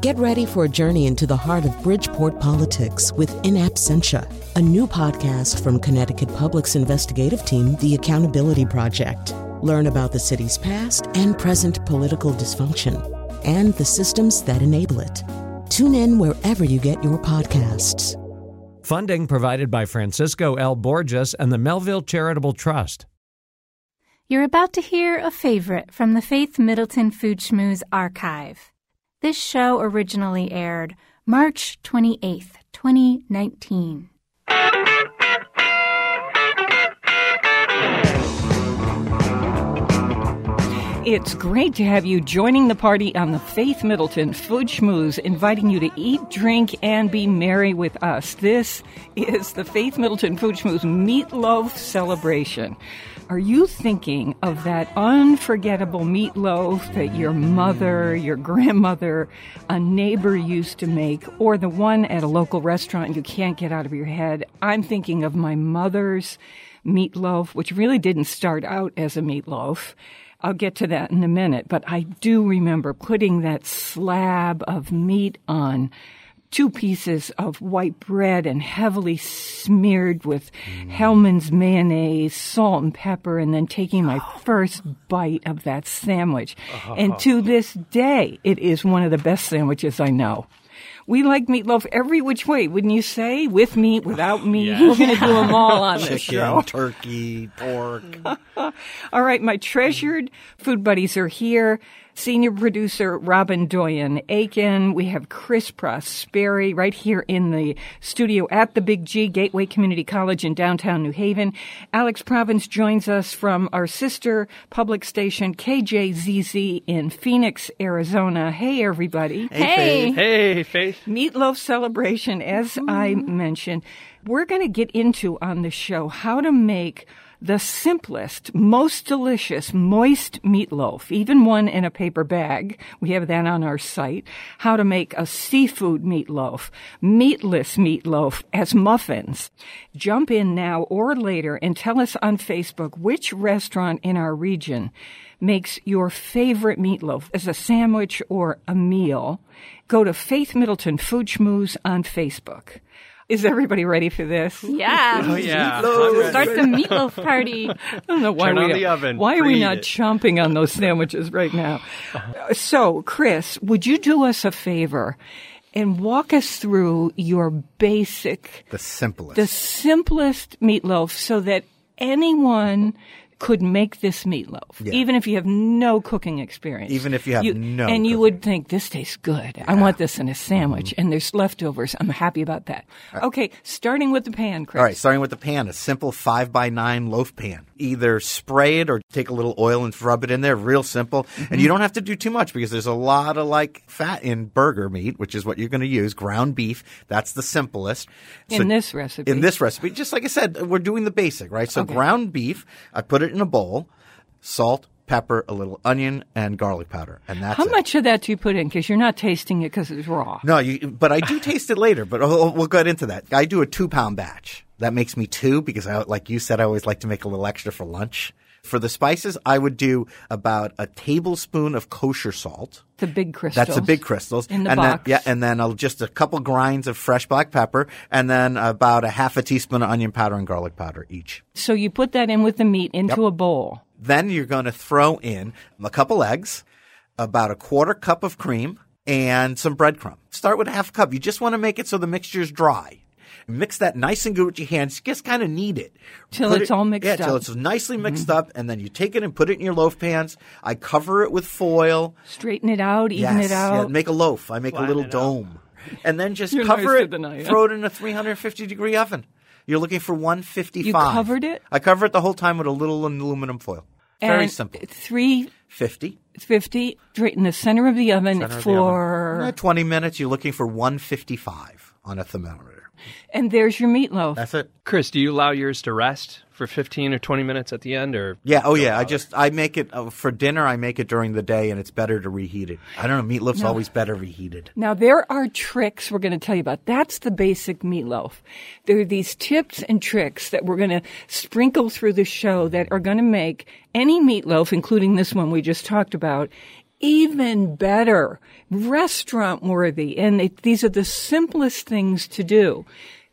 Get ready for a journey into the heart of Bridgeport politics with In Absentia, a new podcast from Connecticut Public's investigative team, The Accountability Project. Learn about the city's past and present political dysfunction and the systems that enable it. Tune in wherever you get your podcasts. Funding provided by Francisco L. Borges and the Melville Charitable Trust. You're about to hear a favorite from the Faith Middleton Food Schmooze archive. This show originally aired March 28th, 2019. It's great to have you joining the party on the Faith Middleton Food Schmooze, inviting you to eat, drink, and be merry with us. This is the Faith Middleton Food Schmooze Meatloaf Celebration. Are you thinking of that unforgettable meatloaf that your mother, your grandmother, a neighbor used to make, or the one at a local restaurant you can't get out of your head? I'm thinking of my mother's meatloaf, which really didn't start out as a meatloaf. I'll get to that in a minute, but I do remember putting that slab of meat on two pieces of white bread and heavily smeared with mm. Hellmann's mayonnaise, salt and pepper, and then taking my first bite of that sandwich. And to this day, it is one of the best sandwiches I know. We like meatloaf every which way, wouldn't you say? With meat, without meat. Yeah. We're going to do them all on this show. turkey, pork. all right, my treasured food buddies are here. Senior producer Robyn Doyon-Aitken. We have Chris Prosperi right here in the studio at the Big G Gateway Community College in downtown New Haven. Alex Province joins us from our sister public station KJZZ in Phoenix, Arizona. Hey, everybody. Hey. Hey, Faith. Meatloaf celebration, as I mm-hmm. mentioned. We're going to get into on the show how to make the simplest, most delicious, moist meatloaf, even one in a paper bag. We have that on our site. How to make a seafood meatloaf, meatless meatloaf as muffins. Jump in now or later and tell us on Facebook which restaurant in our region makes your favorite meatloaf as a sandwich or a meal. Go to Faith Middleton Food Schmooze on Facebook. Is everybody ready for this? Yeah. Oh yeah. Start the meatloaf party. I don't know why Turn we on the oven. Why are we not it. chomping on those sandwiches right now? Uh-huh. So, Chris, would you do us a favor and walk us through your basic, The simplest. the simplest meatloaf, so that anyone could make this meatloaf, Yeah. even if you have no cooking experience. Even if you have no and you would think this tastes good. I want this in a sandwich, and there's leftovers. I'm happy about that. Okay, starting with the pan, Chris. All right, starting with the pan, a simple five by nine loaf pan. Either spray it or take a little oil and rub it in there. Real simple, and mm-hmm. you don't have to do too much because there's a lot of like fat in burger meat, which is what you're going to use. Ground beef, that's the simplest. In this recipe. in this recipe, just like I said, we're doing the basic, right? So ground beef, I put it in a bowl, salt, pepper, a little onion, and garlic powder, and that's How it. much of that do you put in? Because you're not tasting it because it's raw. No, you, but I do taste it later. But we'll, we'll get into that. I do a two pound batch. That makes me two because, I, like you said, I always like to make a little extra for lunch. For the spices, I would do about a tablespoon of kosher salt. The big crystals. That's the big crystals. In the and box. Then, yeah, and then I'll just a couple grinds of fresh black pepper, and then about a half a teaspoon of onion powder and garlic powder each. So you put that in with the meat into a bowl. Then you're going to throw in a couple eggs, about a quarter cup of cream, and some breadcrumb. Start with a half cup. You just want to make it so the mixture is dry. Mix that nice and good with your hands. Just kind of knead it Till Put it's it- all mixed yeah, up. Mm-hmm. till it's nicely mixed up, and then you take it and put it in your loaf pans. I cover it with foil. Straighten it out, even yes, it yeah, out. make a loaf. I make a little it out. dome, and then just You're cover it. than I am. Throw it in a 350 degree oven. You're looking for 155. You covered it? I cover it the whole time with a little aluminum foil. Very And simple. 350 50. right in the center of the oven Center of the for. Eh, 20 minutes. You're looking for 155 on a thermometer. And there's your meatloaf. That's it. Chris, do you allow yours to rest for 15 or 20 minutes at the end or Yeah. Oh, yeah. I just I make it uh, for dinner. I make it during the day, and it's better to reheat it. I don't know. Meatloaf's always better reheated. Now, there are tricks we're going to tell you about. That's the basic meatloaf. There are these tips and tricks that we're going to sprinkle through the show that are going to make any meatloaf, including this one we just talked about, even better, restaurant worthy. And it, these are the simplest things to do.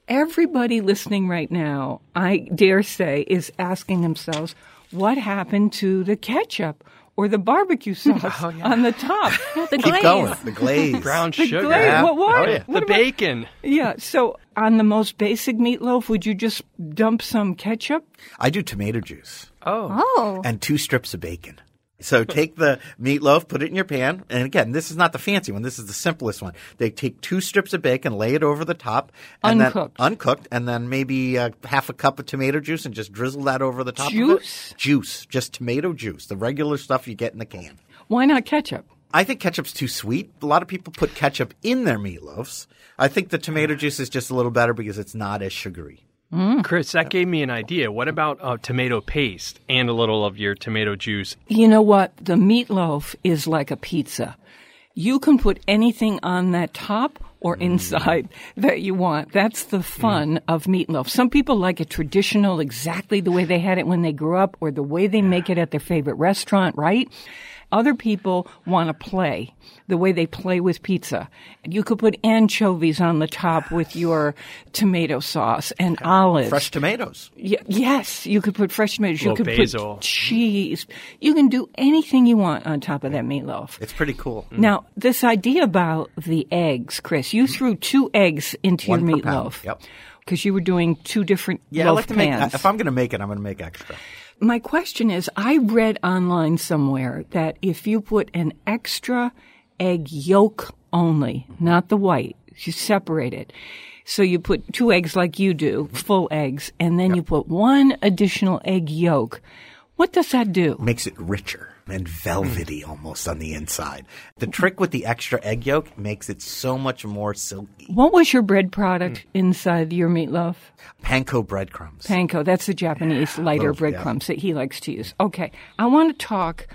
Everybody listening right now, I dare say, is asking themselves, what happened to the ketchup or the barbecue sauce oh, on the top? The Keep glaze. going. The glaze. Brown The sugar. glaze. Yeah. What, what? Oh, yeah. What the about- bacon. Yeah. So on the most basic meatloaf, would you just dump some ketchup? I do tomato juice Oh. Oh. and two strips of bacon. So take the meatloaf, put it in your pan, and again, this is not the fancy one. This is the simplest one. They take two strips of bacon, lay it over the top, and Uncooked. then uncooked, and then maybe uh, half a cup of tomato juice, and just drizzle that over the top. Juice? of it. Juice, just tomato juice, the regular stuff you get in the can. Why not ketchup? I think ketchup's too sweet. A lot of people put ketchup in their meatloafs. I think the tomato juice is just a little better because it's not as sugary. Mm. Chris, that gave me an idea. What about uh, tomato paste and a little of your tomato juice? You know what? The meatloaf is like a pizza. You can put anything on that top or mm. inside that you want. That's the mm. fun of meatloaf. Some people like it traditional, exactly the way they had it when they grew up or the way they make it at their favorite restaurant, right? Other people want to play the way they play with pizza. You could put anchovies on the top with your tomato sauce and olives. Fresh tomatoes. Y- yes, you could put fresh tomatoes. You Little could basil. put cheese. You can do anything you want on top of that meatloaf. It's pretty cool. Mm. Now, this idea about the eggs, Chris, you threw two eggs into One your per pound. meatloaf. Yep. Because you were doing two different Yeah, I like to pans. make. If I'm going to make it, I'm going to make extra. My question is I read online somewhere that if you put an extra egg yolk only, not the white, you separate it. So you put two eggs like you do, mm-hmm. full eggs, and then you put one additional egg yolk. What does that do? Makes it richer and hmm. velvety almost on the inside. The trick with the extra egg yolk makes it so much more silky. What was your bread product hmm. inside your meatloaf? Panko breadcrumbs. Panko. That's the Japanese lighter Little- breadcrumbs that he likes to use. Okay. I want to talk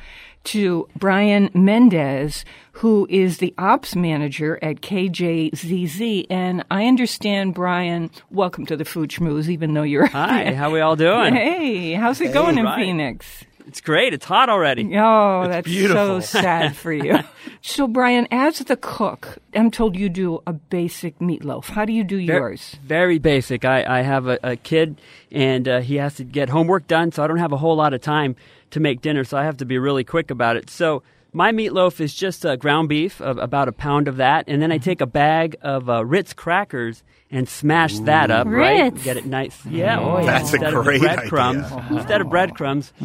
to Brian Mendez, who is the ops manager at KJZZ. And I understand, Brian, welcome to the Food Schmooze, even though you're. Hi, how we all doing? Hey, how's it going in Right. Phoenix? It's great. It's hot already. Oh, that's beautiful. so sad for you. so, Brian, as the cook, I'm told you do a basic meatloaf. How do you do Ver- yours? Very basic. I, I have a, a kid, and uh, he has to get homework done, so I don't have a whole lot of time to make dinner, so I have to be really quick about it. So my meatloaf is just uh, ground beef, of about a pound of that, and then I take a bag of uh, Ritz crackers and smash that up, right? Get it nice. Yeah, oh, yeah. That's a Instead of great breadcrumbs, idea. Instead of breadcrumbs, uh,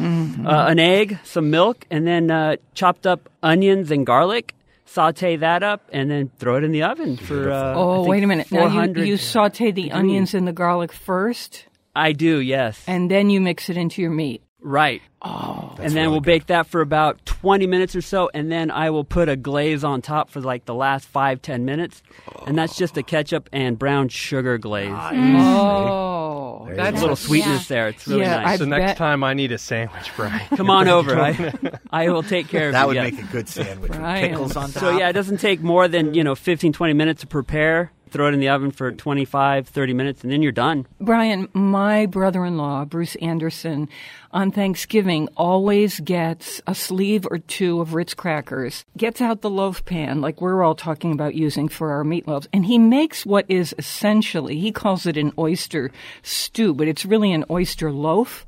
an egg, some milk, and then uh, chopped up onions and garlic. Saute that up and then throw it in the oven for. Uh, Oh, wait a minute. Now, you, you saute the onions and the garlic first, I do, yes. and then you mix it into your meat. Right. Oh, and then we'll bake that for about 20 minutes or so, and then I will put a glaze on top for like the last five, 10 minutes. And that's just a ketchup and brown sugar glaze. Mm. Oh, you that's a little sweetness Yeah. there. It's really Yeah, nice. I so next time I need a sandwich, Brian. Come on over. I, I will take care of That you. would yeah. make a good sandwich with Brian. pickles on top. So yeah, it doesn't take more than, you know, 15, 20 minutes to prepare. Throw it in the oven for 25, 30 minutes, and then you're done. Brian, my brother in law, Bruce Anderson, on Thanksgiving always gets a sleeve or two of Ritz crackers, gets out the loaf pan, like we're all talking about using for our meatloaves, and he makes what is essentially, he calls it an oyster stew, but it's really an oyster loaf.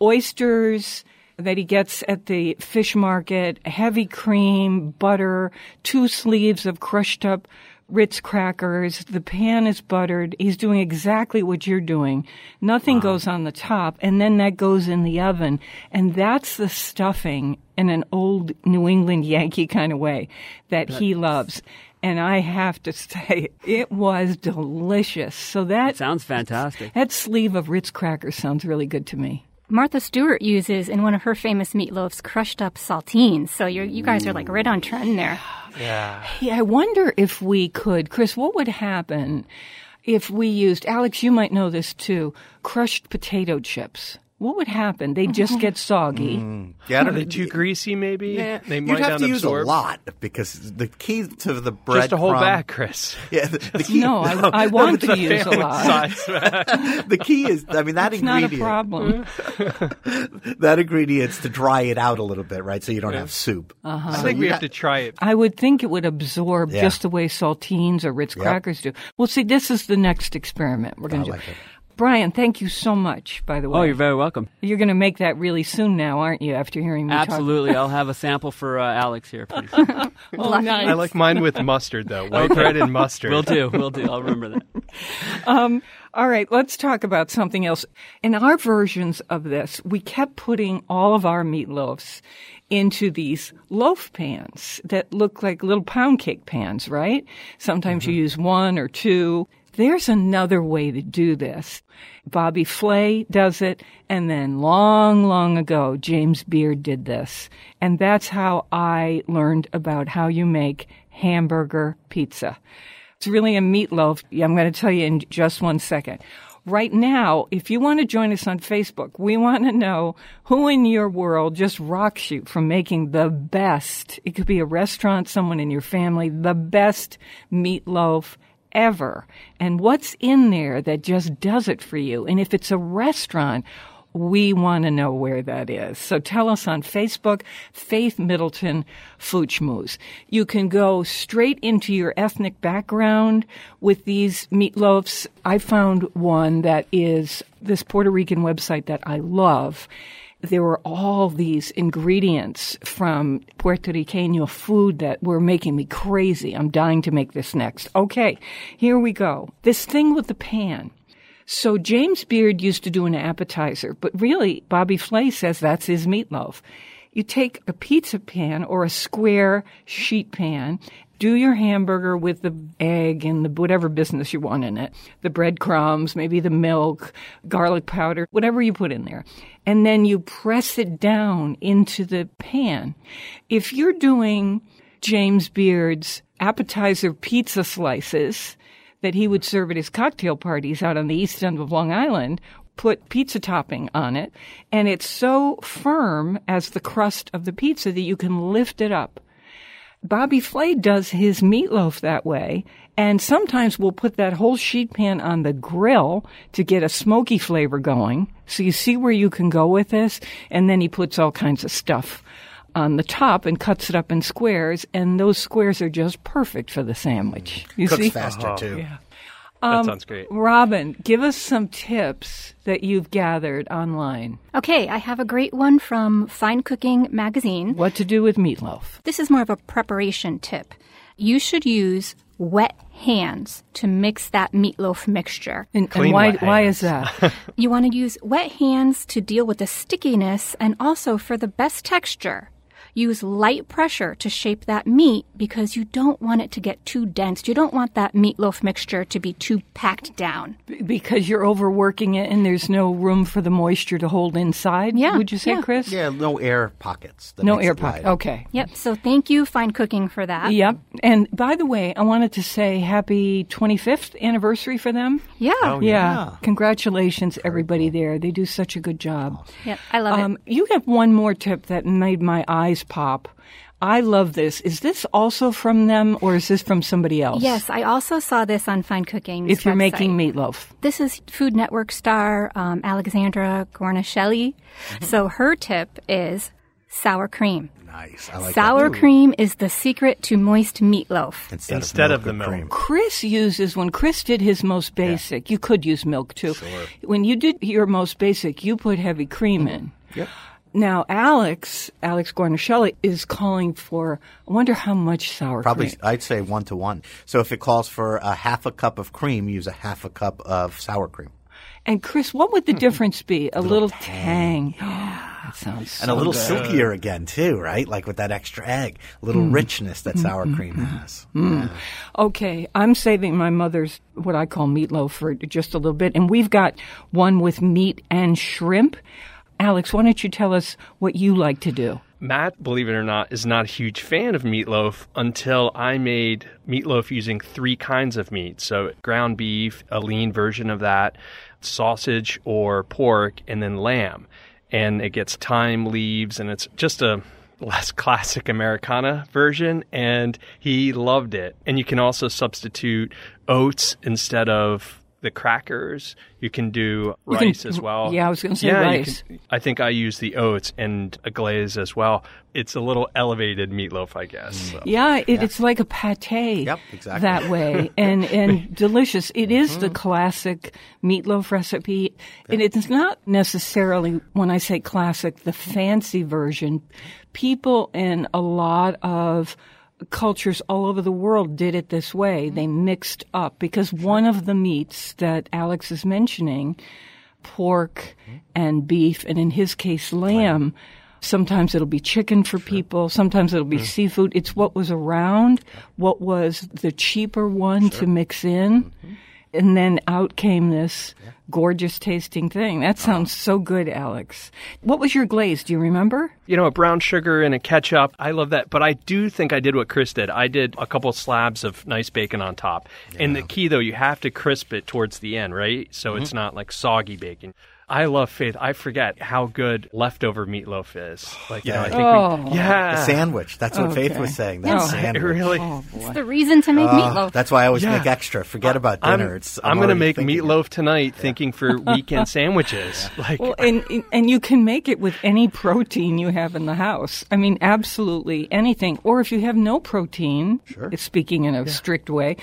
Oysters, that he gets at the fish market, heavy cream, butter, two sleeves of crushed up Ritz crackers. The pan is buttered. He's doing exactly what you're doing. Nothing goes on the top, and then that goes in the oven. And that's the stuffing in an old New England Yankee kind of way that he loves. And I have to say, it was delicious. So that Sounds fantastic. that sleeve of Ritz crackers sounds really good to me. Martha Stewart uses in one of her famous meatloafs crushed up saltines. So you're, you guys are like right on trend there. yeah. Hey, I wonder if we could, Chris, what would happen if we used, Alex, you might know this too, crushed potato chips. What would happen? They'd just get soggy. Yeah, I Are they too greasy? Maybe Yeah, they might you'd have not to use a lot because the key to the bread Just to hold crumb- back, Chris. Yeah, the, the key. No, I, I want to use a lot. Size. the key is, I mean, that It's not a problem. That ingredient's to dry it out a little bit, right? So you don't have soup. Uh-huh. I think you we got- have to try it. I would think it would absorb Yeah. just the way saltines or Ritz Yep. crackers do. Well, see, this is the next experiment we're going to do. like it. Brian, thank you so much, by the way. Oh, you're very welcome. You're going to make that really soon now, aren't you, after hearing me Absolutely. I'll have a sample for uh, Alex here. Pretty soon. Oh, nice. I like mine with mustard though. White bread and mustard. Will do. Will do. I'll remember that. Um, all right, let's talk about something else. In our versions of this, we kept putting all of our meatloafs into these loaf pans that look like little pound cake pans, right? Sometimes you use one or two. There's another way to do this. Bobby Flay does it, and then long, long ago, James Beard did this. And that's how I learned about how you make hamburger pizza. It's really a meatloaf. I'm going to tell you in just one second. Right now, if you want to join us on Facebook, we want to know who in your world just rocks you from making the best. It could be a restaurant, someone in your family, the best meatloaf ever. And what's in there that just does it for you? And if it's a restaurant, we want to know where that is. So tell us on Facebook, Faith Middleton Food You can go straight into your ethnic background with these meatloafs. I found one that is this Puerto Rican website that I love. There were all these ingredients from Puerto Rican food that were making me crazy. I'm dying to make this next. Okay, here we go. This thing with the pan. So James Beard used to do an appetizer, but really Bobby Flay says that's his meatloaf. You take a pizza pan or a square sheet pan, do your hamburger with the egg and the whatever business you want in it, the breadcrumbs, maybe the milk, garlic powder, whatever you put in there. And then you press it down into the pan. If you're doing James Beard's appetizer pizza slices, that he would serve at his cocktail parties out on the east end of Long Island, put pizza topping on it, and it's so firm as the crust of the pizza that you can lift it up. Bobby Flay does his meatloaf that way, and sometimes we'll put that whole sheet pan on the grill to get a smoky flavor going. So you see where you can go with this, and then he puts all kinds of stuff on the top and cuts it up in squares, and those squares are just perfect for the sandwich. You Cooks see? faster uh-huh. too. Yeah. That um, sounds great. Robin, give us some tips that you've gathered online. Okay, I have a great one from Fine Cooking Magazine. What to do with meatloaf. This is more of a preparation tip. You should use wet hands to mix that meatloaf mixture. And, and why, wet why is that? You want to use wet hands to deal with the stickiness and also for the best texture. Use light pressure to shape that meat because you don't want it to get too dense. You don't want that meatloaf mixture to be too packed down. Because you're overworking it and there's no room for the moisture to hold inside? Yeah, Would you say, yeah. Chris? Yeah, no air pockets. No air pockets. Okay. Yep. So thank you, Fine Cooking, for that. Yep. And by the way, I wanted to say happy 25th anniversary for them. Yeah. Oh, Yeah. yeah. Congratulations, everybody there. They do such a good job. Yep. I love Um, it. you have one more tip that made my eyes pop. I love this. Is this also from them or is this from somebody else? Yes, I also saw this on Fine Cooking. If you're making meatloaf. This is Food Network star um, Alexandra Guarnaschelli. Mm-hmm. So her tip is sour cream. Nice. I like sour that. cream is the secret to moist meatloaf. Instead, Instead of, of the milk. cream. Chris uses when Chris did his most basic. You could use milk too. When you did your most basic, you put heavy cream in. Yep. Now Alex, Alex Guarnaschelli is calling for. I wonder how much sour cream. Probably, cream. I'd say one to one. So if it calls for a half a cup of cream, use a half a cup of sour cream. And Chris, what would the hmm. difference be? A little, tang. that sounds And a little good. silkier again, too, right? Like with that extra egg. A little Mm. richness that hmm. sour hmm. cream has. Okay, I'm saving my mother's what I call meatloaf for just a little bit, and we've got one with meat and shrimp. Alex, why don't you tell us what you like to do? Matt, believe it or not, is not a huge fan of meatloaf until I made meatloaf using three kinds of meat. So ground beef, a lean version of that, sausage or pork, and then lamb. And it gets thyme leaves, and it's just a less classic Americana version, and he loved it. And you can also substitute oats instead of the crackers. You can do You can- rice as well. yeah, I was gonna say Yeah, rice. can- I think I use the oats and a glaze as well. It's a little elevated meatloaf, I guess. Mm. so. Yeah, it, it's like a pate Yep, exactly. that way, and and delicious. It is the mm-hmm. classic meatloaf recipe, and it's not necessarily when I say classic, the fancy version. People in a lot of cultures all over the world did it this way. Mm-hmm. They mixed up because one of the meats that Alex is mentioning, pork mm-hmm. and beef, and in his case, lamb. Sometimes it'll be chicken for people. Sometimes it'll be mm. seafood. It's what was around, what was the cheaper one to mix in. Mm-hmm. And then out came this gorgeous tasting thing. That uh-huh. sounds so good, Alex. What was your glaze? Do you remember? You know, a brown sugar and a ketchup. I love that. But I do think I did what Chris did. I did a couple slabs of nice bacon on top. And the key, though, you have to crisp it towards the end, right? So it's mm-hmm. not like soggy bacon. I love Faith. I forget how good leftover meatloaf is. Like, you know, I think Oh. we, yeah. The sandwich. That's what Faith was saying. That Oh. Sandwich. really. It's the reason to make Uh, meatloaf. That's why I always Yeah. make extra. Forget about I'm, dinner. it's, I'm, going to make thinking it. meatloaf tonight, thinking for weekend sandwiches. Like, Well, and and you can make it with any protein you have in the house. I mean, absolutely anything. Or if you have no protein, speaking in a strict way,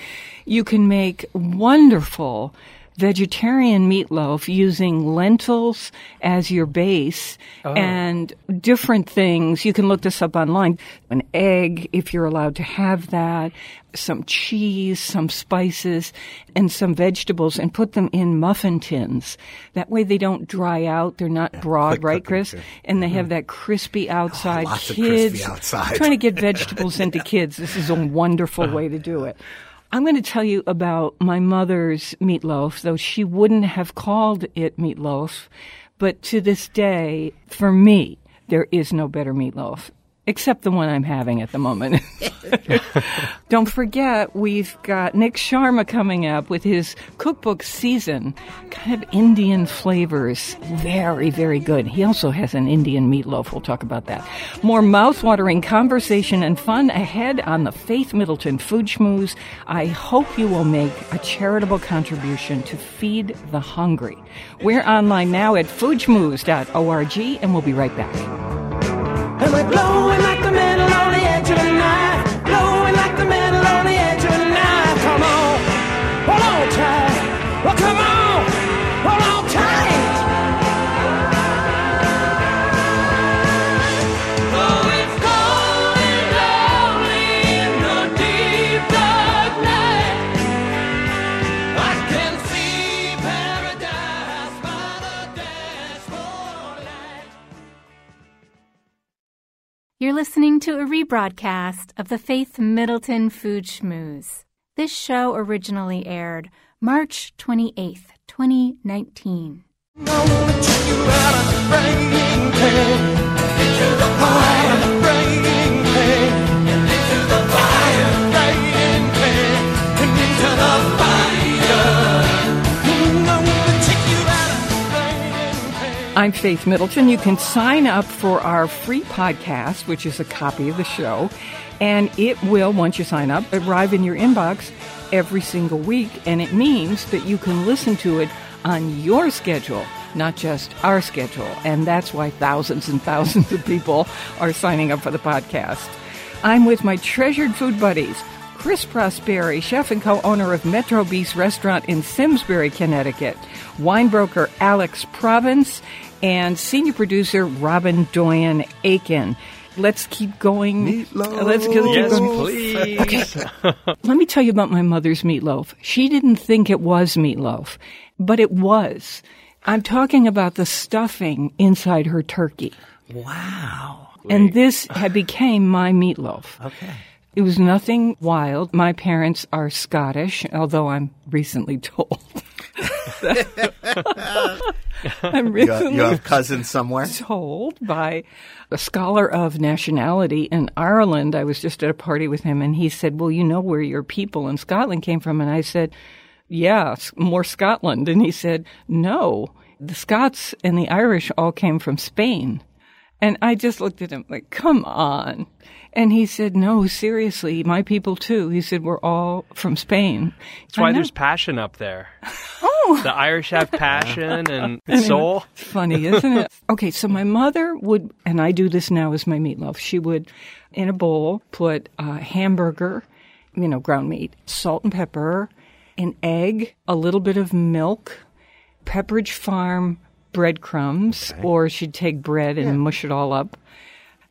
you can make wonderful vegetarian meatloaf using lentils as your base oh. and different things. You can look this up online. An egg, if you're allowed to have that, some cheese, some spices, and some vegetables, and put them in muffin tins. That way they don't dry out. They're not broad, quick right, Chris? too. And they have mm-hmm. that crispy outside. lots of kids crispy outside. trying to get vegetables into kids. This is a wonderful way to do it. I'm going to tell you about my mother's meatloaf, though she wouldn't have called it meatloaf. But to this day, for me, there is no better meatloaf. Except the one I'm having at the moment. Don't forget, we've got Nick Sharma coming up with his cookbook season. Kind of Indian flavors. Very, very good. He also has an Indian meatloaf. We'll talk about that. More mouth-watering conversation and fun ahead on the Faith Middleton Food Schmooze. I hope you will make a charitable contribution to feed the hungry. We're online now at foodschmooze.org and we'll be right back. And we're blowing like listening to a rebroadcast of the Faith Middleton Food Schmooze. This show originally aired March 28th, 2019. I'm Faith Middleton. You can sign up for our free podcast, which is a copy of the show, and it will, once you sign up, arrive in your inbox every single week. And it means that you can listen to it on your schedule, not just our schedule. And that's why thousands and thousands of people are signing up for the podcast. I'm with my treasured food buddies. Chris Prosperi, chef and co-owner of Metro Bis Restaurant in Simsbury, Connecticut, wine broker Alex Province, and senior producer Robin Doyen Aiken. Let's keep going. Meatloaf. Let's keep yes, going. please. Okay. Let me tell you about my mother's meatloaf. She didn't think it was meatloaf, but it was. I'm talking about the stuffing inside her turkey. Wow. And this had became my meatloaf. Okay. It was nothing wild. My parents are Scottish, although I'm recently told. I'm recently you have cousins somewhere? told by a scholar of nationality in Ireland. I was just at a party with him, and he said, "Well, you know where your people in Scotland came from," and I said, "Yeah, more Scotland." And he said, "No, the Scots and the Irish all came from Spain." And I just looked at him like, "Come on." And he said, "No, seriously, my people too." He said, "We're all from Spain." That's why there's passion up there. Oh. The Irish have passion and soul. Funny, isn't it? Okay, so my mother would, and I do this now as my meatloaf. She would, in a bowl, put a hamburger, you know, ground meat, salt and pepper, an egg, a little bit of milk, Pepperidge Farm breadcrumbs, or she'd take bread and mush it all up.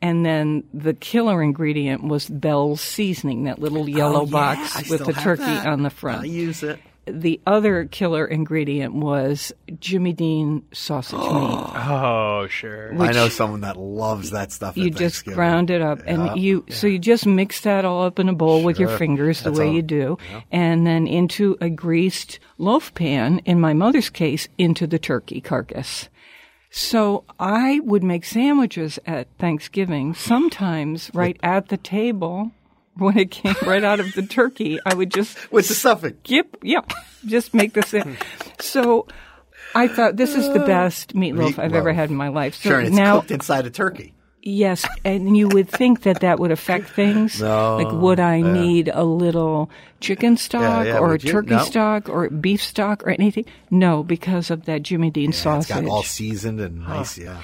And then the killer ingredient was Bell's seasoning, that little oh, yellow Oh, yeah, box I with the turkey that. on the front I use it. the other killer ingredient was Jimmy Dean sausage oh. meat. Oh, sure. I know someone that loves that stuff. You at just ground it up, Yeah, and you so you just mix that all up in a bowl with your Sure. fingers, the way all- you do, and then into a greased loaf pan. In my mother's case, into the turkey carcass. So I would make sandwiches at Thanksgiving, sometimes right at the table. When it came right out of the turkey, I would just with the stuffing. Yep, yep. Just make this in. So I thought this is the uh, best meatloaf, I've ever had in my life. So Sure, it's now, cooked inside a turkey. Yes, and you would think that that would affect things. No, like, would I need a little chicken stock yeah, or turkey No. stock or beef stock or anything? No, because of that Jimmy Dean sausage. It's sausage. got all seasoned and nice. Yeah.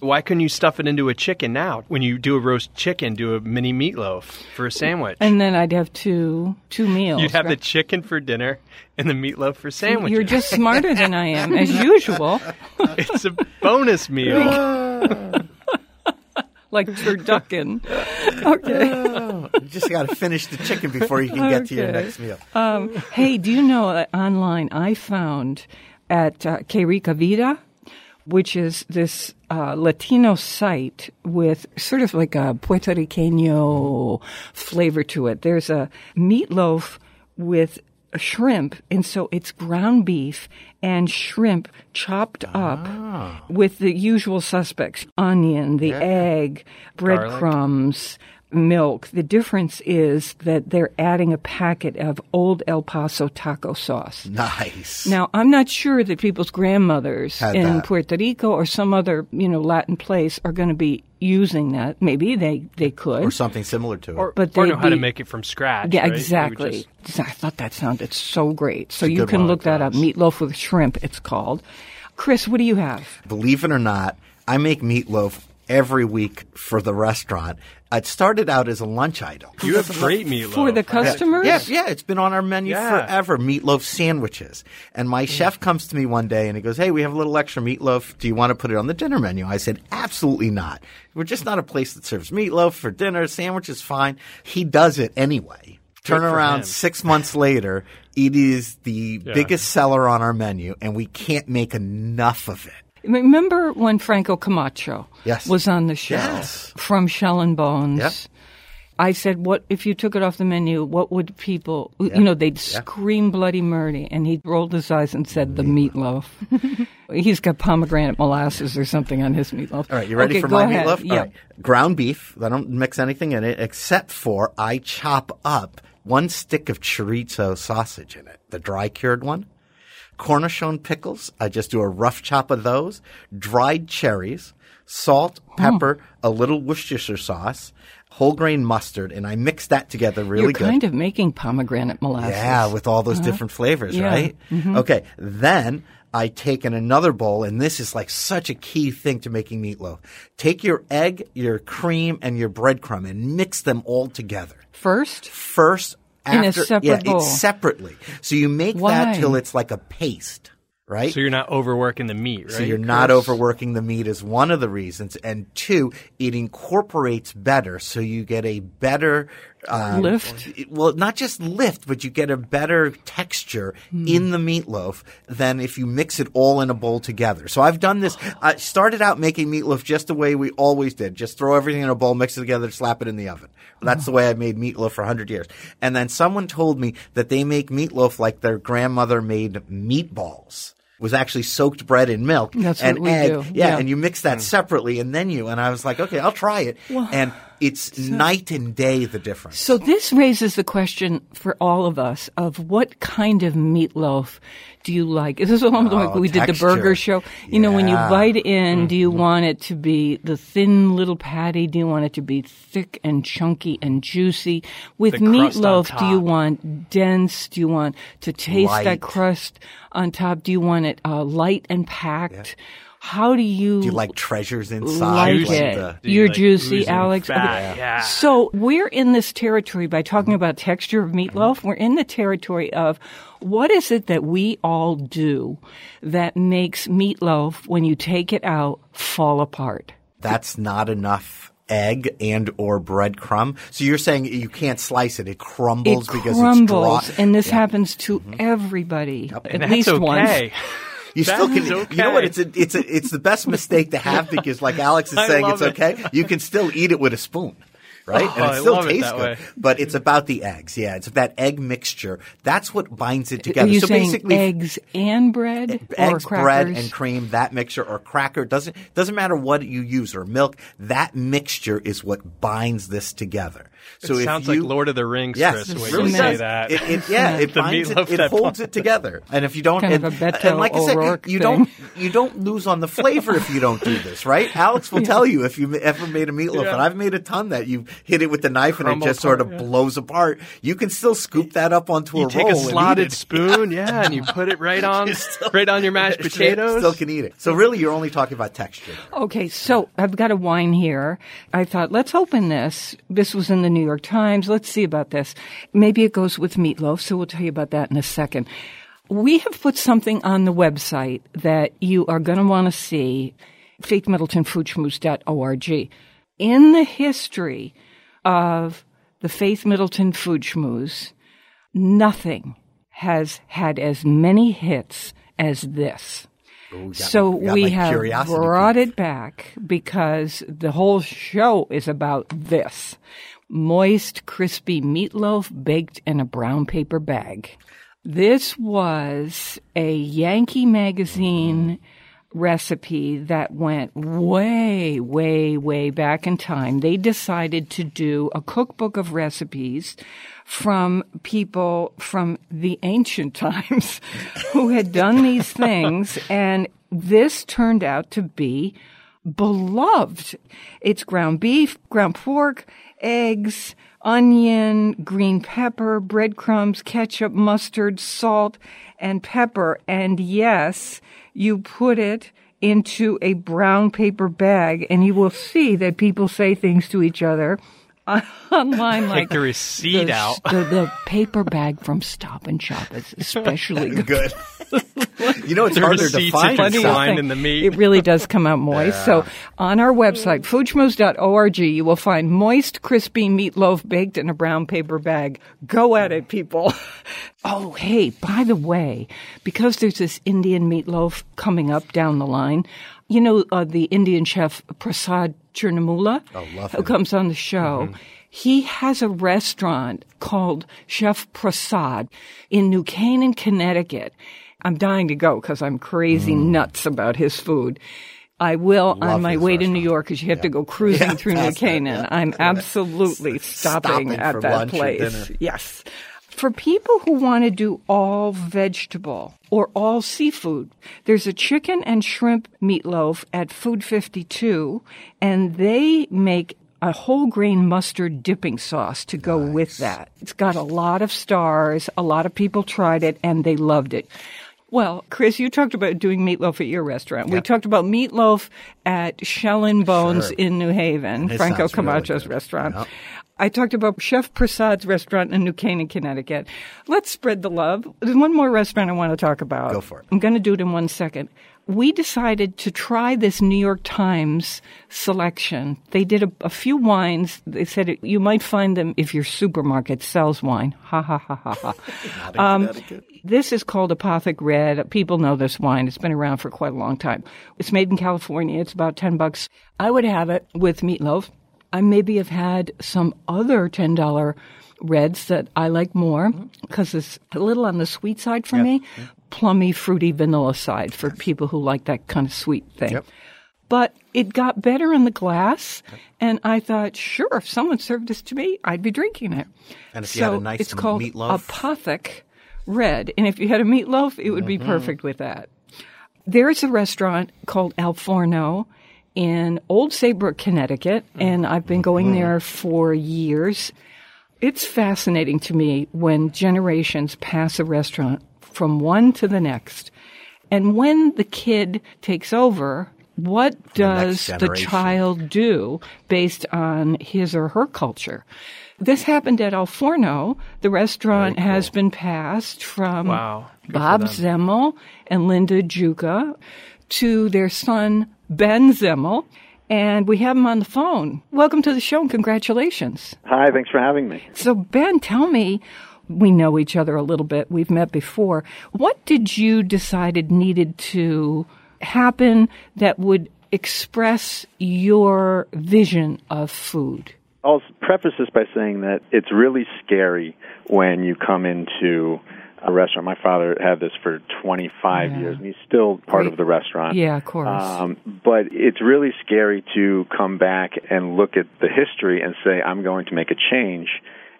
Why couldn't you stuff it into a chicken now? When you do a roast chicken, do a mini meatloaf for a sandwich. and then I'd have two two meals. You'd have the chicken for dinner and the meatloaf for sandwiches. You're just smarter than I am, as usual. it's a bonus meal. like turducken. Okay. You just got to finish the chicken before you can get to your next meal. Um, hey, do you know that online I found at uh, Que Rica Vida, which is this uh, Latino site with sort of like a Puerto Riqueño flavor to it. There's a meatloaf with shrimp, and so it's ground beef and shrimp chopped up ah. with the usual suspects onion, the egg, breadcrumbs, milk. The difference is that they're adding a packet of old El Paso taco sauce. Nice. Now, I'm not sure that people's grandmothers Had in that. Puerto Rico or some other, you know, Latin place are going to be using that. Maybe they, they could. or something similar to it. but or they'd know how to make it from scratch. yeah, right? Exactly. just- I thought that sounded so great. So you can look it that up. Meatloaf with shrimp, it's called. Chris, what do you have? Believe it or not, I make meatloaf every week for the restaurant. It started out as a lunch item. You have great meatloaf. For the customers? Yeah, yeah, it's been on our menu Yeah. forever. Meatloaf sandwiches. And my mm. chef comes to me one day and he goes, Hey, we have a little extra meatloaf. Do you want to put it on the dinner menu? I said, Absolutely not. We're just not a place that serves meatloaf for dinner. Sandwich is fine. He does it anyway. Turn around him. six months later, it is the biggest seller on our menu, and we can't make enough of it. Remember when Franco Camacho Yes. was on the show Yes. from Shell and Bones? Yep. I said, "What if you took it off the menu? What would people? You know, they'd scream bloody murder." And he rolled his eyes and said, "The meatloaf." He's got pomegranate molasses or something on his meatloaf. All right, you ready Okay, for my ahead. meatloaf? Yeah. Right. Ground beef. I don't mix anything in it except for I chop up one stick of chorizo sausage in it, the dry cured one. Cornichon pickles. I just do a rough chop of those. Dried cherries, salt, Oh. pepper, a little Worcestershire sauce, whole grain mustard, and I mix that together really good. You're good. kind of making pomegranate molasses. Yeah, with all those uh-huh. different flavors, Yeah. right? Mm-hmm. Okay, then I take in another bowl, and this is like such a key thing to making meatloaf. Take your egg, your cream, and your breadcrumb and mix them all together. First, First, In a after, separate yeah, bowl. It's separately. So you make Why? that till it's like a paste, right? So you're not overworking the meat, right? So you're not overworking the meat is one of the reasons, and two, it incorporates better, so you get a better um, Lift? Well, not just lift, but you get a better texture Hmm. in the meatloaf than if you mix it all in a bowl together. So I've done this. I started out making meatloaf just the way we always did: just throw everything in a bowl, mix it together, slap it in the oven. That's the way I made meatloaf for hundred years. And then someone told me that they make meatloaf like their grandmother made meatballs. was actually soaked bread in milk That's and egg. do. Yeah, Yeah. and you mix that separately, and then you. And I was like, okay, I'll try it. and it's night and day the difference. So this raises the question for all of us of what kind of meatloaf do you like? This is almost like Oh, we did the burger show. You know, when you bite in, do you want it to be the thin little patty? Do you want it to be thick and chunky and juicy? With meatloaf, do you want dense? Do you want to taste that crust on top? Do you want it uh, light and packed? How do you Do you like treasures inside? like Juicy. it? the- you You're like juicy, Alex. fat? Okay. Yeah. So we're in this territory by talking about texture of meatloaf. We're in the territory of what is it that we all do that makes meatloaf, when you take it out, fall apart? that's not enough egg and or breadcrumb. So you're saying you can't slice it; it crumbles it because crumbles, it's dry. and this Yeah. Mm-hmm. happens to everybody And at that's least okay. once. You That still can. is You know what? It's a, it's a, it's the best mistake to have because, like Alex is saying, it's it. okay. You can still eat it with a spoon. Right? Oh, and it still it tastes that good. way. But it's about the eggs. Yeah. It's that egg mixture. That's what binds it Are together. you so saying basically eggs and bread, or eggs, crackers? bread, and cream, that mixture, or cracker doesn't doesn't matter what you use or milk. That mixture is what binds this together. So it if sounds you, like Lord of the Rings, Yes, Chris, it when really you say does. that. It, it, yeah, it The binds it, meatloaf it holds it together. And if you don't, Kind of and, a and like I said, O'Rourke you thing. don't you don't lose on the flavor if you don't do this, right? Alex will tell you if you ever made a meatloaf, Yeah. and I've made a ton that you hit it with the knife and it Crumble just sort of yeah. blows apart. You can still scoop that up onto you a take roll a and eat slotted spoon, yeah, and you put it right on, right on your mashed potatoes. Still can eat it. So really, you're only talking about texture. Okay, so I've got a wine here. I thought, let's open this. This was in the New York Times. Let's see about this. Maybe it goes with meatloaf, so we'll tell you about that in a second. We have put something on the website that you are going to want to see, faithmiddletonfoodschmooze.org. In the history of the Faith Middleton Food Schmooze, nothing has had as many hits as this. Ooh, So we have brought it back because the whole show is about this moist, crispy meatloaf baked in a brown paper bag. This was a Yankee magazine recipe that went way, way, way back in time. They decided to do a cookbook of recipes from people from the ancient times who had done these things. And this turned out to be beloved. It's ground beef, ground pork, eggs, onion, green pepper, breadcrumbs, ketchup, mustard, salt, and pepper. And yes, you put it into a brown paper bag and you will see that people say things to each other online like the receipt the, out. The, the paper bag from Stop and Shop is especially good. Good. You know, it's The harder to find. are stuff. in the meat. It really does come out moist. So on our website, foodschmooze.org, you will find moist, crispy meatloaf baked in a brown paper bag. Go at it, people. oh, hey, by the way, because there's this Indian meatloaf coming up down the line, you know, uh, the Indian chef Prasad Chirnomula, Oh, who comes on the show. Mm-hmm. He has a restaurant called Chef Prasad in New Canaan, Connecticut. I'm dying to go because I'm crazy nuts about his food. I will Mm. Love on my way to New. York because you have to go cruising Yeah, through New Canaan. yeah. I'm absolutely stopping, Stopping at that place. Yes. For people who want to do all vegetable or all seafood, there's a chicken and shrimp meatloaf at Food 52, and they make a whole grain mustard dipping sauce to go with that. It's got a lot of stars. A lot of people tried it and they loved it. Well, Chris, you talked about doing meatloaf at your restaurant. We talked about meatloaf at Shell and Bones Sure. in New Haven, It Franco sounds really Camacho's restaurant. Yep. I talked about Chef Prasad's restaurant in New Canaan, Connecticut. Let's spread the love. There's one more restaurant I want to talk about. Go for it. I'm going to do it in one second. We decided to try this New York Times selection. They did a, a few wines. They said it, you might find them if your supermarket sells wine. Ha ha ha ha ha. Um, this is called Apothic Red. People know this wine. It's been around for quite a long time. It's made in California. It's about 10 bucks. I would have it with meatloaf. I maybe have had some other $10 reds that I like more because it's a little on the sweet side for me. Plummy, fruity vanilla side for people who like that kind of sweet thing. Yep. But it got better in the glass, and I thought, sure, if someone served this to me, I'd be drinking it. And if you had a nice it's called meatloaf? Apothic Red, and if you had a meatloaf, it would be mm-hmm. perfect with that. There's a restaurant called Al Forno in Old Saybrook, Connecticut, mm. and I've been going mm-hmm. there for years. It's fascinating to me when generations pass a restaurant from one to the next. And when the kid takes over, what does the generation. child do based on his or her culture? This happened at Al Forno. The restaurant has been passed from Wow. Bob them. Zemmel and Linda Juka to their son Ben Zemmel. And we have him on the phone. Welcome to the show and congratulations. Hi, thanks for having me. So, Ben, tell me, we know each other a little bit, we've met before. What did you decided needed to happen that would express your vision of food? I'll preface this by saying that it's really scary when you come into a restaurant. My father had this for 25 Yeah. years, and he's still part Great. of the restaurant. Yeah, of course. Um, but it's really scary to come back and look at the history and say, I'm going to make a change,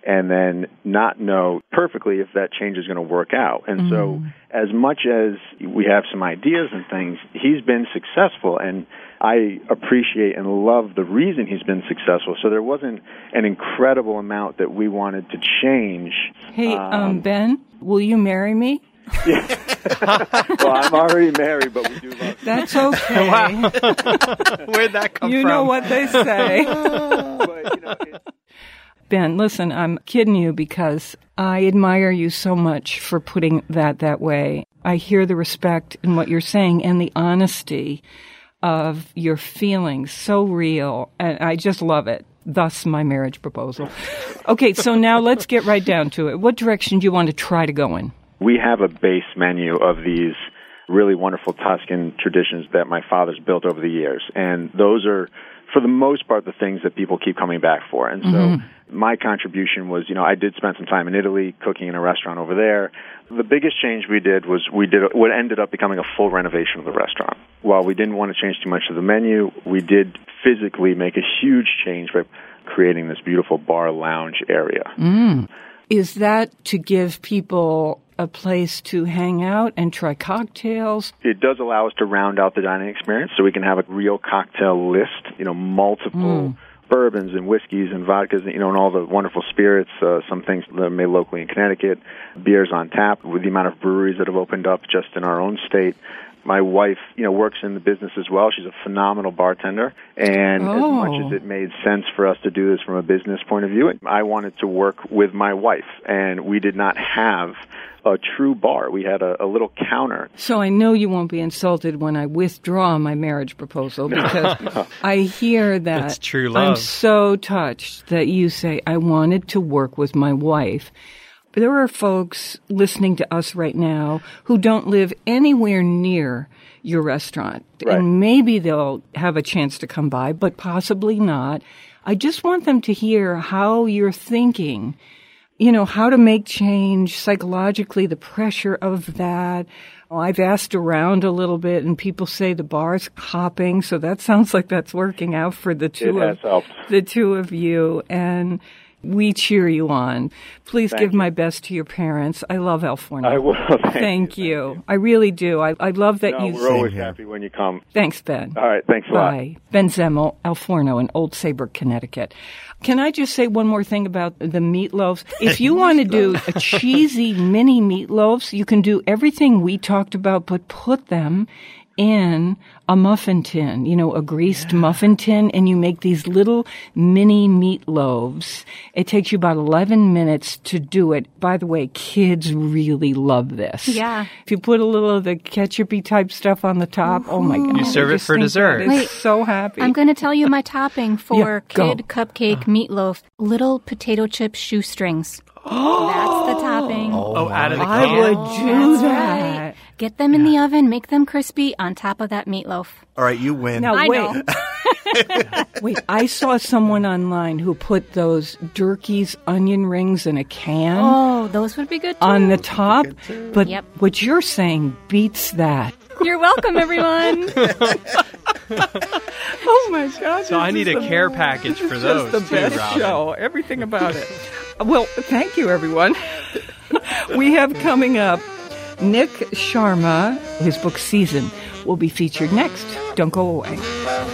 and then not know perfectly if that change is going to work out. And so, as much as we have some ideas and things, he's been successful, and I appreciate and love the reason he's been successful. So there wasn't an incredible amount that we wanted to change. Hey, um, Ben, will you marry me? well, I'm already married, but we do love. That's okay. Where'd that come you from? You know what they say. But, you know, it, Ben, listen, I'm kidding you because I admire you so much for putting that that way. I hear the respect in what you're saying and the honesty of your feelings, so real, and I just love it. Thus, my marriage proposal. Okay, so now let's get right down to it. What direction do you want to try to go in? we have a base menu of these really wonderful Tuscan traditions that my father's built over the years. And those are, for the most part, the things that people keep coming back for. And so mm-hmm. My contribution was, you know, I did spend some time in Italy cooking in a restaurant over there. The biggest change we did was we did what ended up becoming a full renovation of the restaurant. While we didn't want to change too much of the menu, we did physically make a huge change by creating this beautiful bar lounge area. Mm. Is that to give people a place to hang out and try cocktails? it does allow us to round out the dining experience so we can have a real cocktail list, you know, multiple mm. Bourbons and whiskeys and vodkas, you know, and all the wonderful spirits, uh, some things that are made locally in Connecticut, beers on tap with the amount of breweries that have opened up just in our own state. My wife, you know, works in the business as well. She's a phenomenal bartender, and as Oh. much as oh. it made sense for us to do this from a business point of view, I wanted to work with my wife, and we did not have a true bar. We had a, a little counter So I know you won't be insulted when I withdraw my marriage proposal because I hear that. That's true love. I'm so touched that you say I wanted to work with my wife. There are folks listening to us right now who don't live anywhere near your restaurant. Right. And maybe they'll have a chance to come by, but possibly not. I just want them to hear how you're thinking you know, how to make change psychologically, the pressure of that. I've asked around a little bit and people say the bar's hopping, so that sounds like that's working out for the two It of the two of you and we cheer you on. Please Thank give you. my best to your parents. I love El Forno. I will. Thank, Thank you. I really do. I, I love that No, you. we're always here. happy when you come. Thanks, Ben. All right, thanks a lot. Bye. Ben Zemmel, El Forno in Old Saybrook, Connecticut. Can I just say one more thing about the meatloaves? If you want to do a cheesy mini meatloaves, you can do everything we talked about, but put them in a muffin tin, you know, a greased muffin tin, and you make these little mini meatloaves. It takes you about 11 minutes to do it. By the way, kids really love this. Yeah. If you put a little of the ketchupy type stuff on the top, oh my God. You serve it for dessert. that is Wait. so happy. I'm going to tell you my topping for Yeah, go. kid cupcake uh-huh. meatloaf. Little potato chip shoestrings. Oh, That's the topping. Oh, out of the I can. would do That's that. right. Get them in the oven, make them crispy on top of that meatloaf. All right, you win. Now I wait. know. Wait, I saw someone online who put those Durkee's onion rings in a can Oh, those would be good too. on the top, but Yep. what you're saying beats that. You're welcome, everyone. Oh my God! So I need a care package for those Just the too, best Robyn. show. Everything about it. Well, thank you, everyone. we have coming up Nick Sharma. His book Season will be featured next. Don't go away.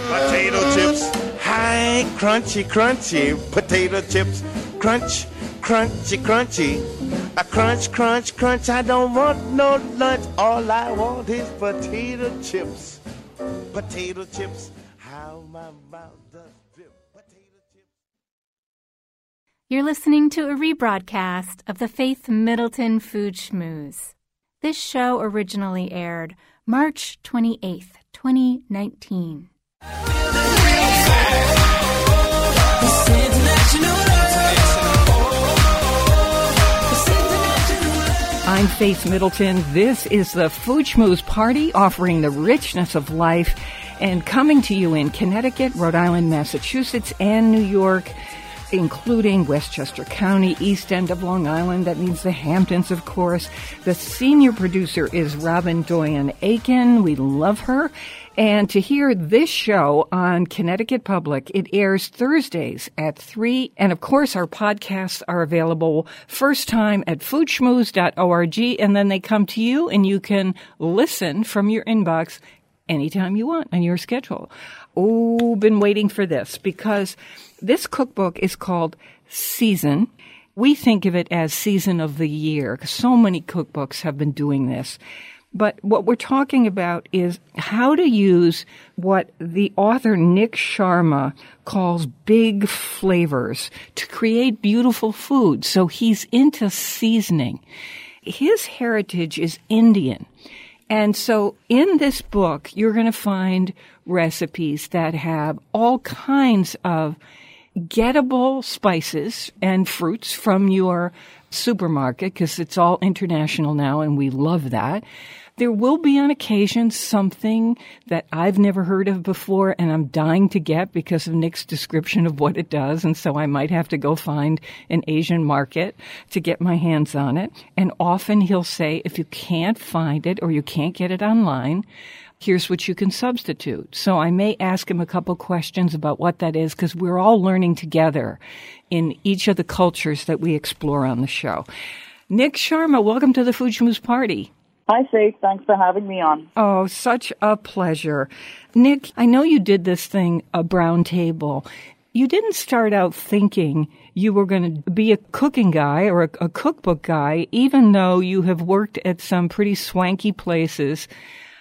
Potato chips, hi, crunchy, crunchy. Potato chips, crunch, crunchy, crunchy. A crunch, crunch, crunch. I don't want no lunch. All I want is potato chips. Potato chips, how my mouth does drip. Potato chips. You're listening to a rebroadcast of the Faith Middleton Food Schmooze. This show originally aired March 28th, 2019. I'm Faith Middleton. This is the Food Party offering the richness of life and coming to you in Connecticut, Rhode Island, Massachusetts, and New York, including Westchester County, East End of Long Island. That means the Hamptons, of course. The senior producer is Robyn Doyon-Aitken. We love her. And to hear this show on Connecticut Public, it airs Thursdays at 3. And of course, our podcasts are available first time at foodschmooze.org. And then they come to you and you can listen from your inbox anytime you want on your schedule. Oh, been waiting for this because this cookbook is called Season. We think of it as season of the year 'cause so many cookbooks have been doing this. But what we're talking about is how to use what the author Nick Sharma calls big flavors to create beautiful food. So he's into seasoning. His heritage is Indian. And so in this book, you're going to find recipes that have all kinds of gettable spices and fruits from your supermarket because it's all international now and we love that. There will be on occasion something that I've never heard of before and I'm dying to get because of Nick's description of what it does. And so I might have to go find an Asian market to get my hands on it. And often he'll say, if you can't find it or you can't get it online, here's what you can substitute. So I may ask him a couple questions about what that is because we're all learning together in each of the cultures that we explore on the show. Nick Sharma, welcome to the Food Schmooze Party. Hi, Faith. Thanks for having me on. Oh, such a pleasure. Nick, I know you did this thing, a brown table. You didn't start out thinking you were going to be a cooking guy or a, a cookbook guy, even though you have worked at some pretty swanky places.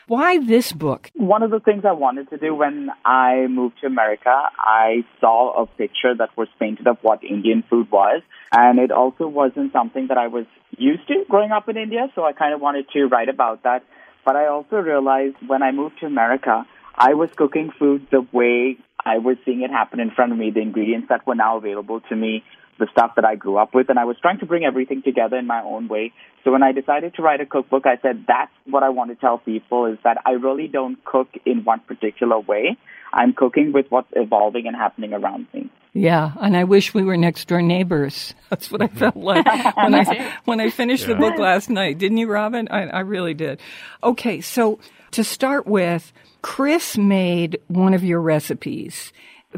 Why this book? One of the things I wanted to do when I moved to America, I saw a picture that was painted of what Indian food was. And it also wasn't something that I was used to growing up in India. So I kind of wanted to write about that. But I also realized when I moved to America, I was cooking food the way I was seeing it happen in front of me, the ingredients that were now available to me, the stuff that I grew up with, and I was trying to bring everything together in my own way. So when I decided to write a cookbook, I said that's what I want to tell people is that I really don't cook in one particular way. I'm cooking with what's evolving and happening around me. Yeah, and I wish we were next door neighbors. That's what I felt like when I when I finished the book last night. Didn't you, Robyn? I, I really did. Okay, so to start with, Chris made one of your recipes.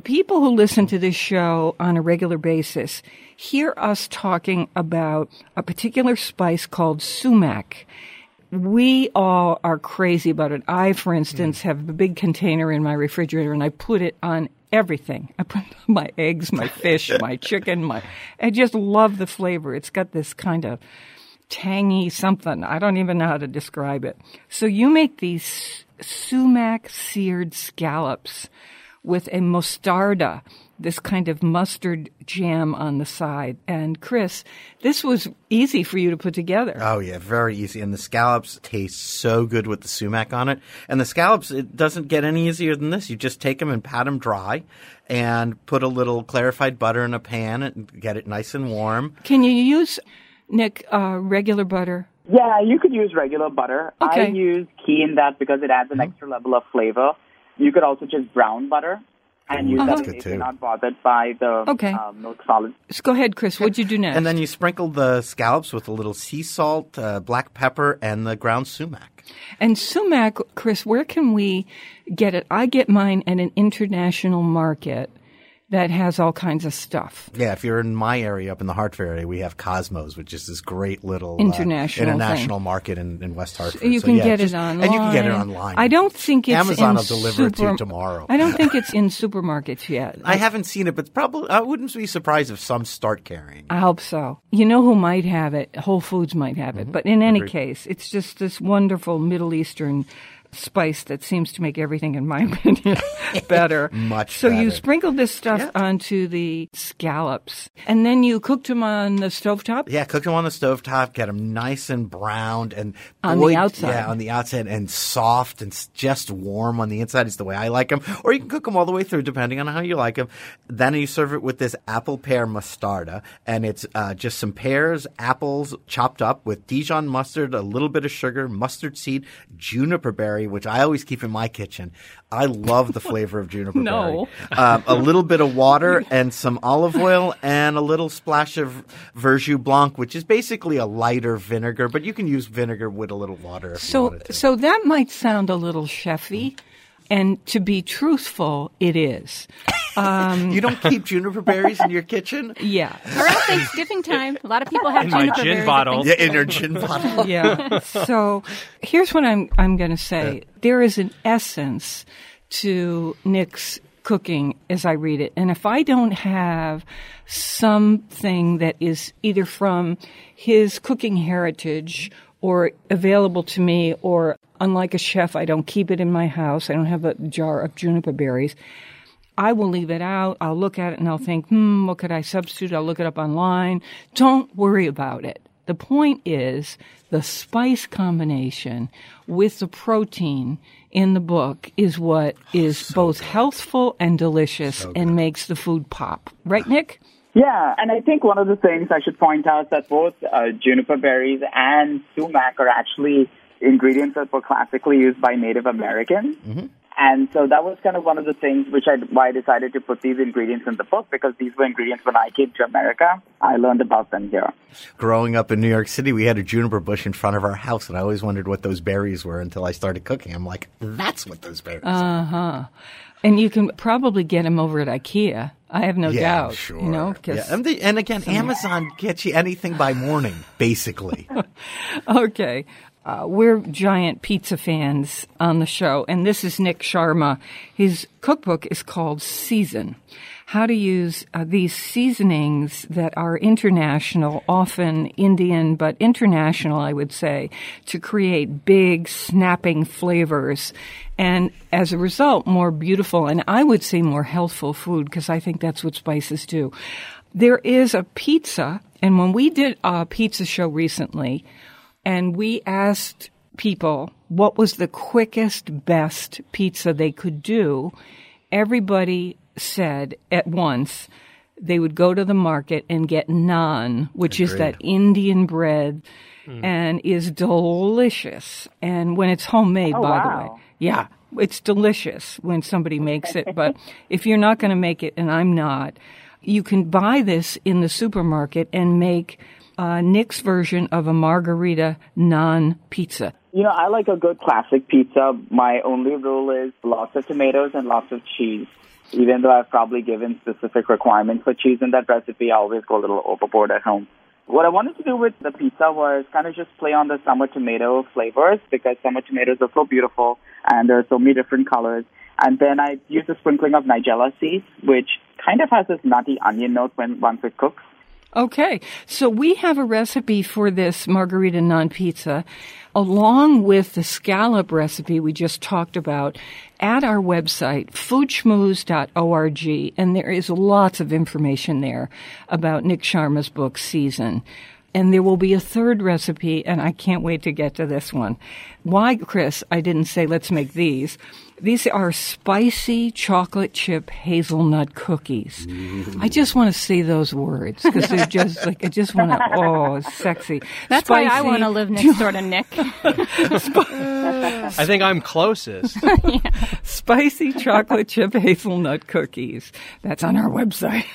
People who listen to this show on a regular basis hear us talking about a particular spice called sumac. We all are crazy about it. I, for instance, have a big container in my refrigerator and I put it on everything. I put my eggs, my fish, my chicken, my, I just love the flavor. It's got this kind of tangy something. I don't even know how to describe it. So you make these sumac seared scallops with a mostarda, this kind of mustard jam on the side. And Chris, this was easy for you to put together. Oh yeah, very easy. And the scallops taste so good with the sumac on it. And the scallops, it doesn't get any easier than this. You just take them and pat them dry, and put a little clarified butter in a pan and get it nice and warm. Can you use, Nick, uh, regular butter? Yeah, you could use regular butter. Okay. I use ghee in that because it adds an extra level of flavor. You could also just brown butter. and use Uh-huh. that That's if good, you're too. not bothered by the Okay. um, milk solids. So go ahead, Chris. What'd you do next? And then you sprinkle the scallops with a little sea salt, uh, black pepper, and the ground sumac. And sumac, Chris, where can we get it? I get mine at an international market that has all kinds of stuff. Yeah, if you're in my area, up in the Hartford area, we have Cosmos, which is this great little uh, International international market in, in West Hartford. You So, can yeah, get just- it online. and you can get it online. I don't think it's Amazon in will deliver it to you tomorrow. I don't think it's in supermarkets yet. I haven't seen it, but probably I wouldn't be surprised if some start carrying. I hope so. You know who might have it? Whole Foods might have it. But in any Agreed. case, it's just this wonderful Middle Eastern spice that seems to make everything, in my opinion, better. Much So you better. sprinkled this stuff onto the scallops, and then you cooked them on the stovetop. Yeah, cook them on the stovetop, get them nice and browned and On the outside. Yeah, on the outside and soft and just warm on the inside is the way I like them. Or you can cook them all the way through, depending on how you like them. Then you serve it with this apple pear mostarda, and it's uh, just some pears, apples chopped up with Dijon mustard, a little bit of sugar, mustard seed, juniper berry, which I always keep in my kitchen. I love the flavor of juniper No. berry. Um, a little bit of water and some olive oil and a little splash of Verjus Blanc, which is basically a lighter vinegar, but you can use vinegar with a little water if So, so that might sound a little chefy, and to be truthful, it is. Um, you don't keep juniper berries in your kitchen? Yeah. Around Thanksgiving time, a lot of people have In my juniper gin berries at bottle. Yeah, in your gin bottle. yeah. So here's what I'm I'm going to say. There is an essence to Nick's cooking as I read it, and if I don't have something that is either from his cooking heritage or available to me, or unlike a chef, I don't keep it in my house. I don't have a jar of juniper berries. I will leave it out. I'll look at it and I'll think, hmm, what could I substitute? I'll look it up online. Don't worry about it. The point is the spice combination with the protein in the book is what is both healthful and delicious and makes the food pop. Right, Nick? Yeah, and I think one of the things I should point out is that both uh, juniper berries and sumac are actually ingredients that were classically used by Native Americans. And so that was kind of one of the things which I why I decided to put these ingredients in the book because these were ingredients when I came to America. I learned about them here. Growing up in New York City, we had a juniper bush in front of our house, and I always wondered what those berries were until I started cooking. I'm like, that's what those berries are. Uh huh. And you can probably get them over at IKEA. I have no yeah, doubt. sure. You know, 'cause- yeah. and, the, and again, Amazon gets you anything by morning, basically. Okay. Uh, we're giant pizza fans on the show, and this is Nick Sharma. His cookbook is called Season. How to use uh, these seasonings that are international, often Indian, but international, I would say, to create big, snapping flavors. And as a result, more beautiful and I would say more healthful food, because I think that's what spices do. There is a pizza, and when we did a pizza show recently, and we asked people what was the quickest, best pizza they could do. Everybody said at once they would go to the market and get naan, which is that Indian bread hmm. and is delicious. And when it's homemade, Oh, by the way. Yeah, it's delicious when somebody makes it. But if you're not going to make it, and I'm not, you can buy this in the supermarket and make uh, Nick's version of a margarita naan pizza. You know, I like a good classic pizza. My only rule is lots of tomatoes and lots of cheese. Even though I've probably given specific requirements for cheese in that recipe, I always go a little overboard at home. What I wanted to do with the pizza was kind of just play on the summer tomato flavors because summer tomatoes are so beautiful and there are so many different colors. And then I used a sprinkling of nigella seeds, which kind of has this nutty onion note when once it cooks. Okay, so we have a recipe for this margarita naan pizza, along with the scallop recipe we just talked about, at our website, foodschmooze.org, and there is lots of information there about Nick Sharma's book, Season. And there will be a third recipe, and I can't wait to get to this one. Why, Chris, I didn't say let's make these. These are spicy chocolate chip hazelnut cookies. I just want to say those words because they're just like, I just want to, oh, sexy. That's why I want to live next door to Nick. I think I'm closest. spicy chocolate chip hazelnut cookies. That's on our website.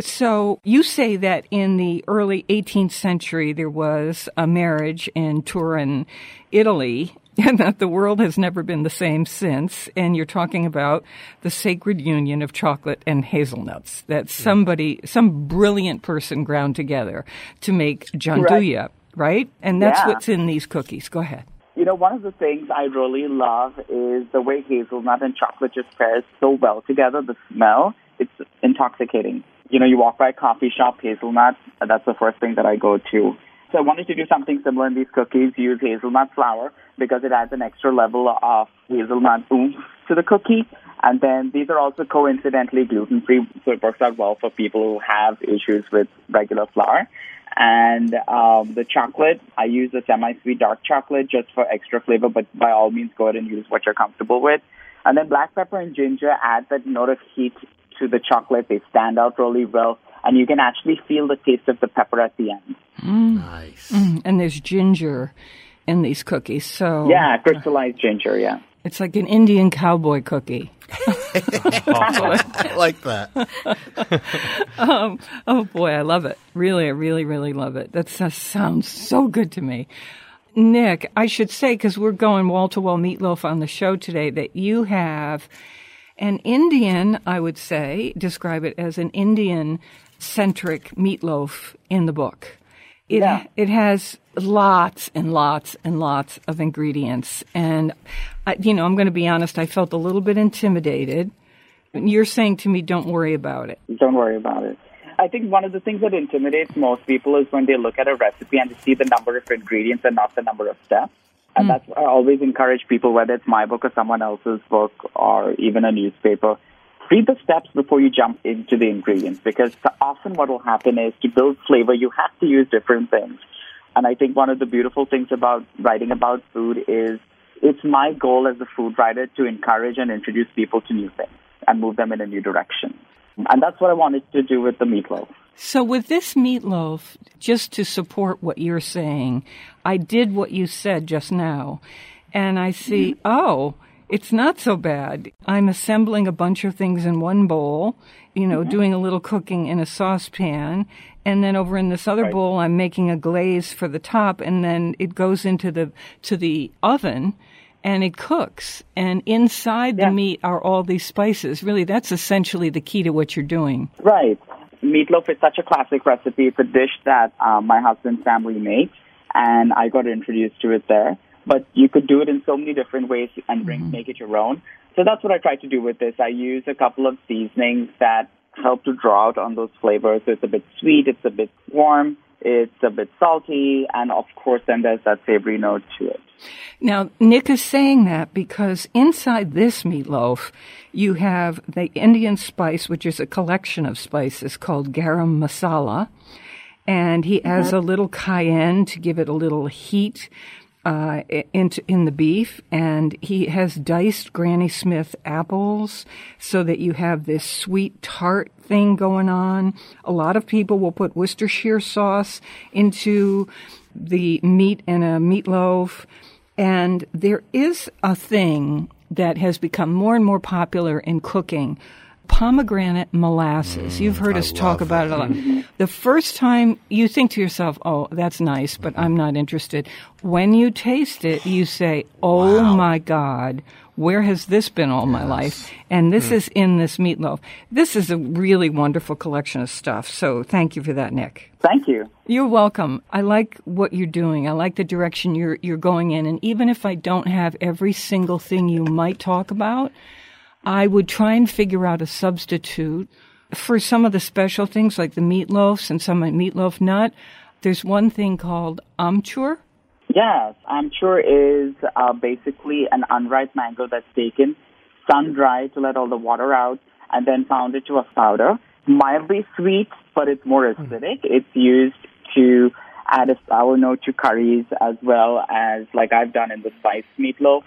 So you say that in the early 18th century there was a marriage in Turin, Italy, and that the world has never been the same since. And you're talking about the sacred union of chocolate and hazelnuts that somebody, some brilliant person ground together to make gianduja, right? And that's Yeah. what's in these cookies. Go ahead. You know, one of the things I really love is the way hazelnut and chocolate just pairs so well together. The smell, it's intoxicating. You know, you walk by a coffee shop, hazelnut, that's the first thing that I go to. So I wanted to do something similar in these cookies, use hazelnut flour because it adds an extra level of hazelnut oomph to the cookie. And then these are also coincidentally gluten free, so it works out well for people who have issues with regular flour. And um, the chocolate, I use a semi-sweet dark chocolate just for extra flavor, but by all means, go ahead and use what you're comfortable with. And then black pepper and ginger add that note of heat to the chocolate. They stand out really well, and you can actually feel the taste of the pepper at the end. Nice. Mm, and there's ginger in these cookies. So Yeah, crystallized ginger, yeah. it's like an Indian cowboy cookie. I like that. um, oh boy, I love it. Really, I really, really love it. That s- sounds so good to me. Nick, I should say, because we're going wall to wall meatloaf on the show today, that you have an Indian, I would say, describe it as an Indian centric meatloaf in the book. It, Yeah. it has lots and lots and lots of ingredients. And, I, you know, I'm going to be honest, I felt a little bit intimidated. You're saying to me, don't worry about it. Don't worry about it. I think one of the things that intimidates most people is when they look at a recipe and they see the number of ingredients and not the number of steps. And hmm. that's why I always encourage people, whether it's my book or someone else's book or even a newspaper, read the steps before you jump into the ingredients because often what will happen is to build flavor, you have to use different things. And I think one of the beautiful things about writing about food is it's my goal as a food writer to encourage and introduce people to new things and move them in a new direction. And that's what I wanted to do with the meatloaf. So with this meatloaf, just to support what you're saying, I did what you said just now, and I see, mm-hmm. oh, it's not so bad. I'm assembling a bunch of things in one bowl, you know, mm-hmm. doing a little cooking in a saucepan, and then over in this other bowl, I'm making a glaze for the top, and then it goes into the to the oven. And it cooks, and inside the meat are all these spices. Really, that's essentially the key to what you're doing. Right. Meatloaf is such a classic recipe. It's a dish that um, my husband's family makes, and I got introduced to it there. But you could do it in so many different ways and bring, make it your own. So that's what I try to do with this. I use a couple of seasonings that help to draw out on those flavors. So it's a bit sweet, it's a bit warm, it's a bit salty, and of course, then there's that savory note to it. Now, Nick is saying that because inside this meatloaf, you have the Indian spice, which is a collection of spices called garam masala. And he adds mm-hmm. a little cayenne to give it a little heat uh, into in the beef, and he has diced Granny Smith apples so that you have this sweet tart thing going on. A lot of people will put Worcestershire sauce into the meat in a meatloaf, and there is a thing that has become more and more popular in cooking. Pomegranate molasses. You've heard us talk about it a lot. The first time you think to yourself, oh, that's nice, but I'm not interested. When you taste it, you say, oh my God, where has this been all my life? And this is in this meatloaf. This is a really wonderful collection of stuff. So thank you for that, Nick. Thank you. You're welcome. I like what you're doing. I like the direction you're you're going in. And even if I don't have every single thing you might talk about, I would try and figure out a substitute for some of the special things like the meatloafs and some meatloaf nut. There's one thing called amchur. Yes, amchur is uh, basically an unripe mango that's taken, sun dried to let all the water out, and then pounded to a powder. Mildly sweet, but it's more acidic. It's used to add a sour note to curries as well as like I've done in the spiced meatloaf.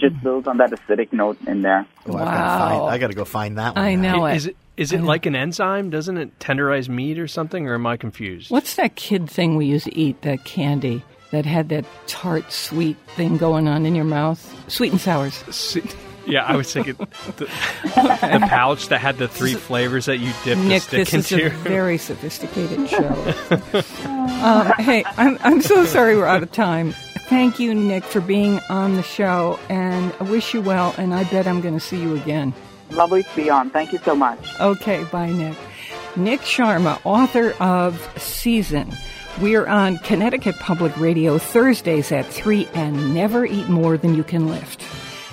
Just builds on that acidic note in there. Oh, I've gotta find- I got to go find that one. I now. know it. Is it is it like an enzyme? Doesn't it tenderize meat or something? Or am I confused? What's that kid thing we used to eat? That candy that had that tart, sweet thing going on in your mouth? Sweet and sours. Yeah, I was thinking the, the pouch that had the three flavors that you dip Nick, the stick this into. is a very sophisticated show. um, hey, I'm, I'm so sorry we're out of time. Thank you, Nick, for being on the show, and I wish you well, and I bet I'm going to see you again. Lovely to be on. Thank you so much. Okay, bye, Nick. Nick Sharma, author of Season. We're on Connecticut Public Radio Thursdays at 3 and never eat more than you can lift.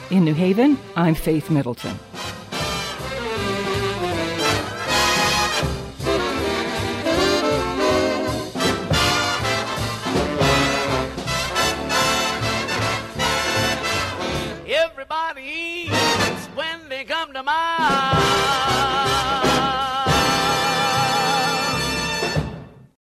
In New Haven, I'm Faith Middleton. come to mind.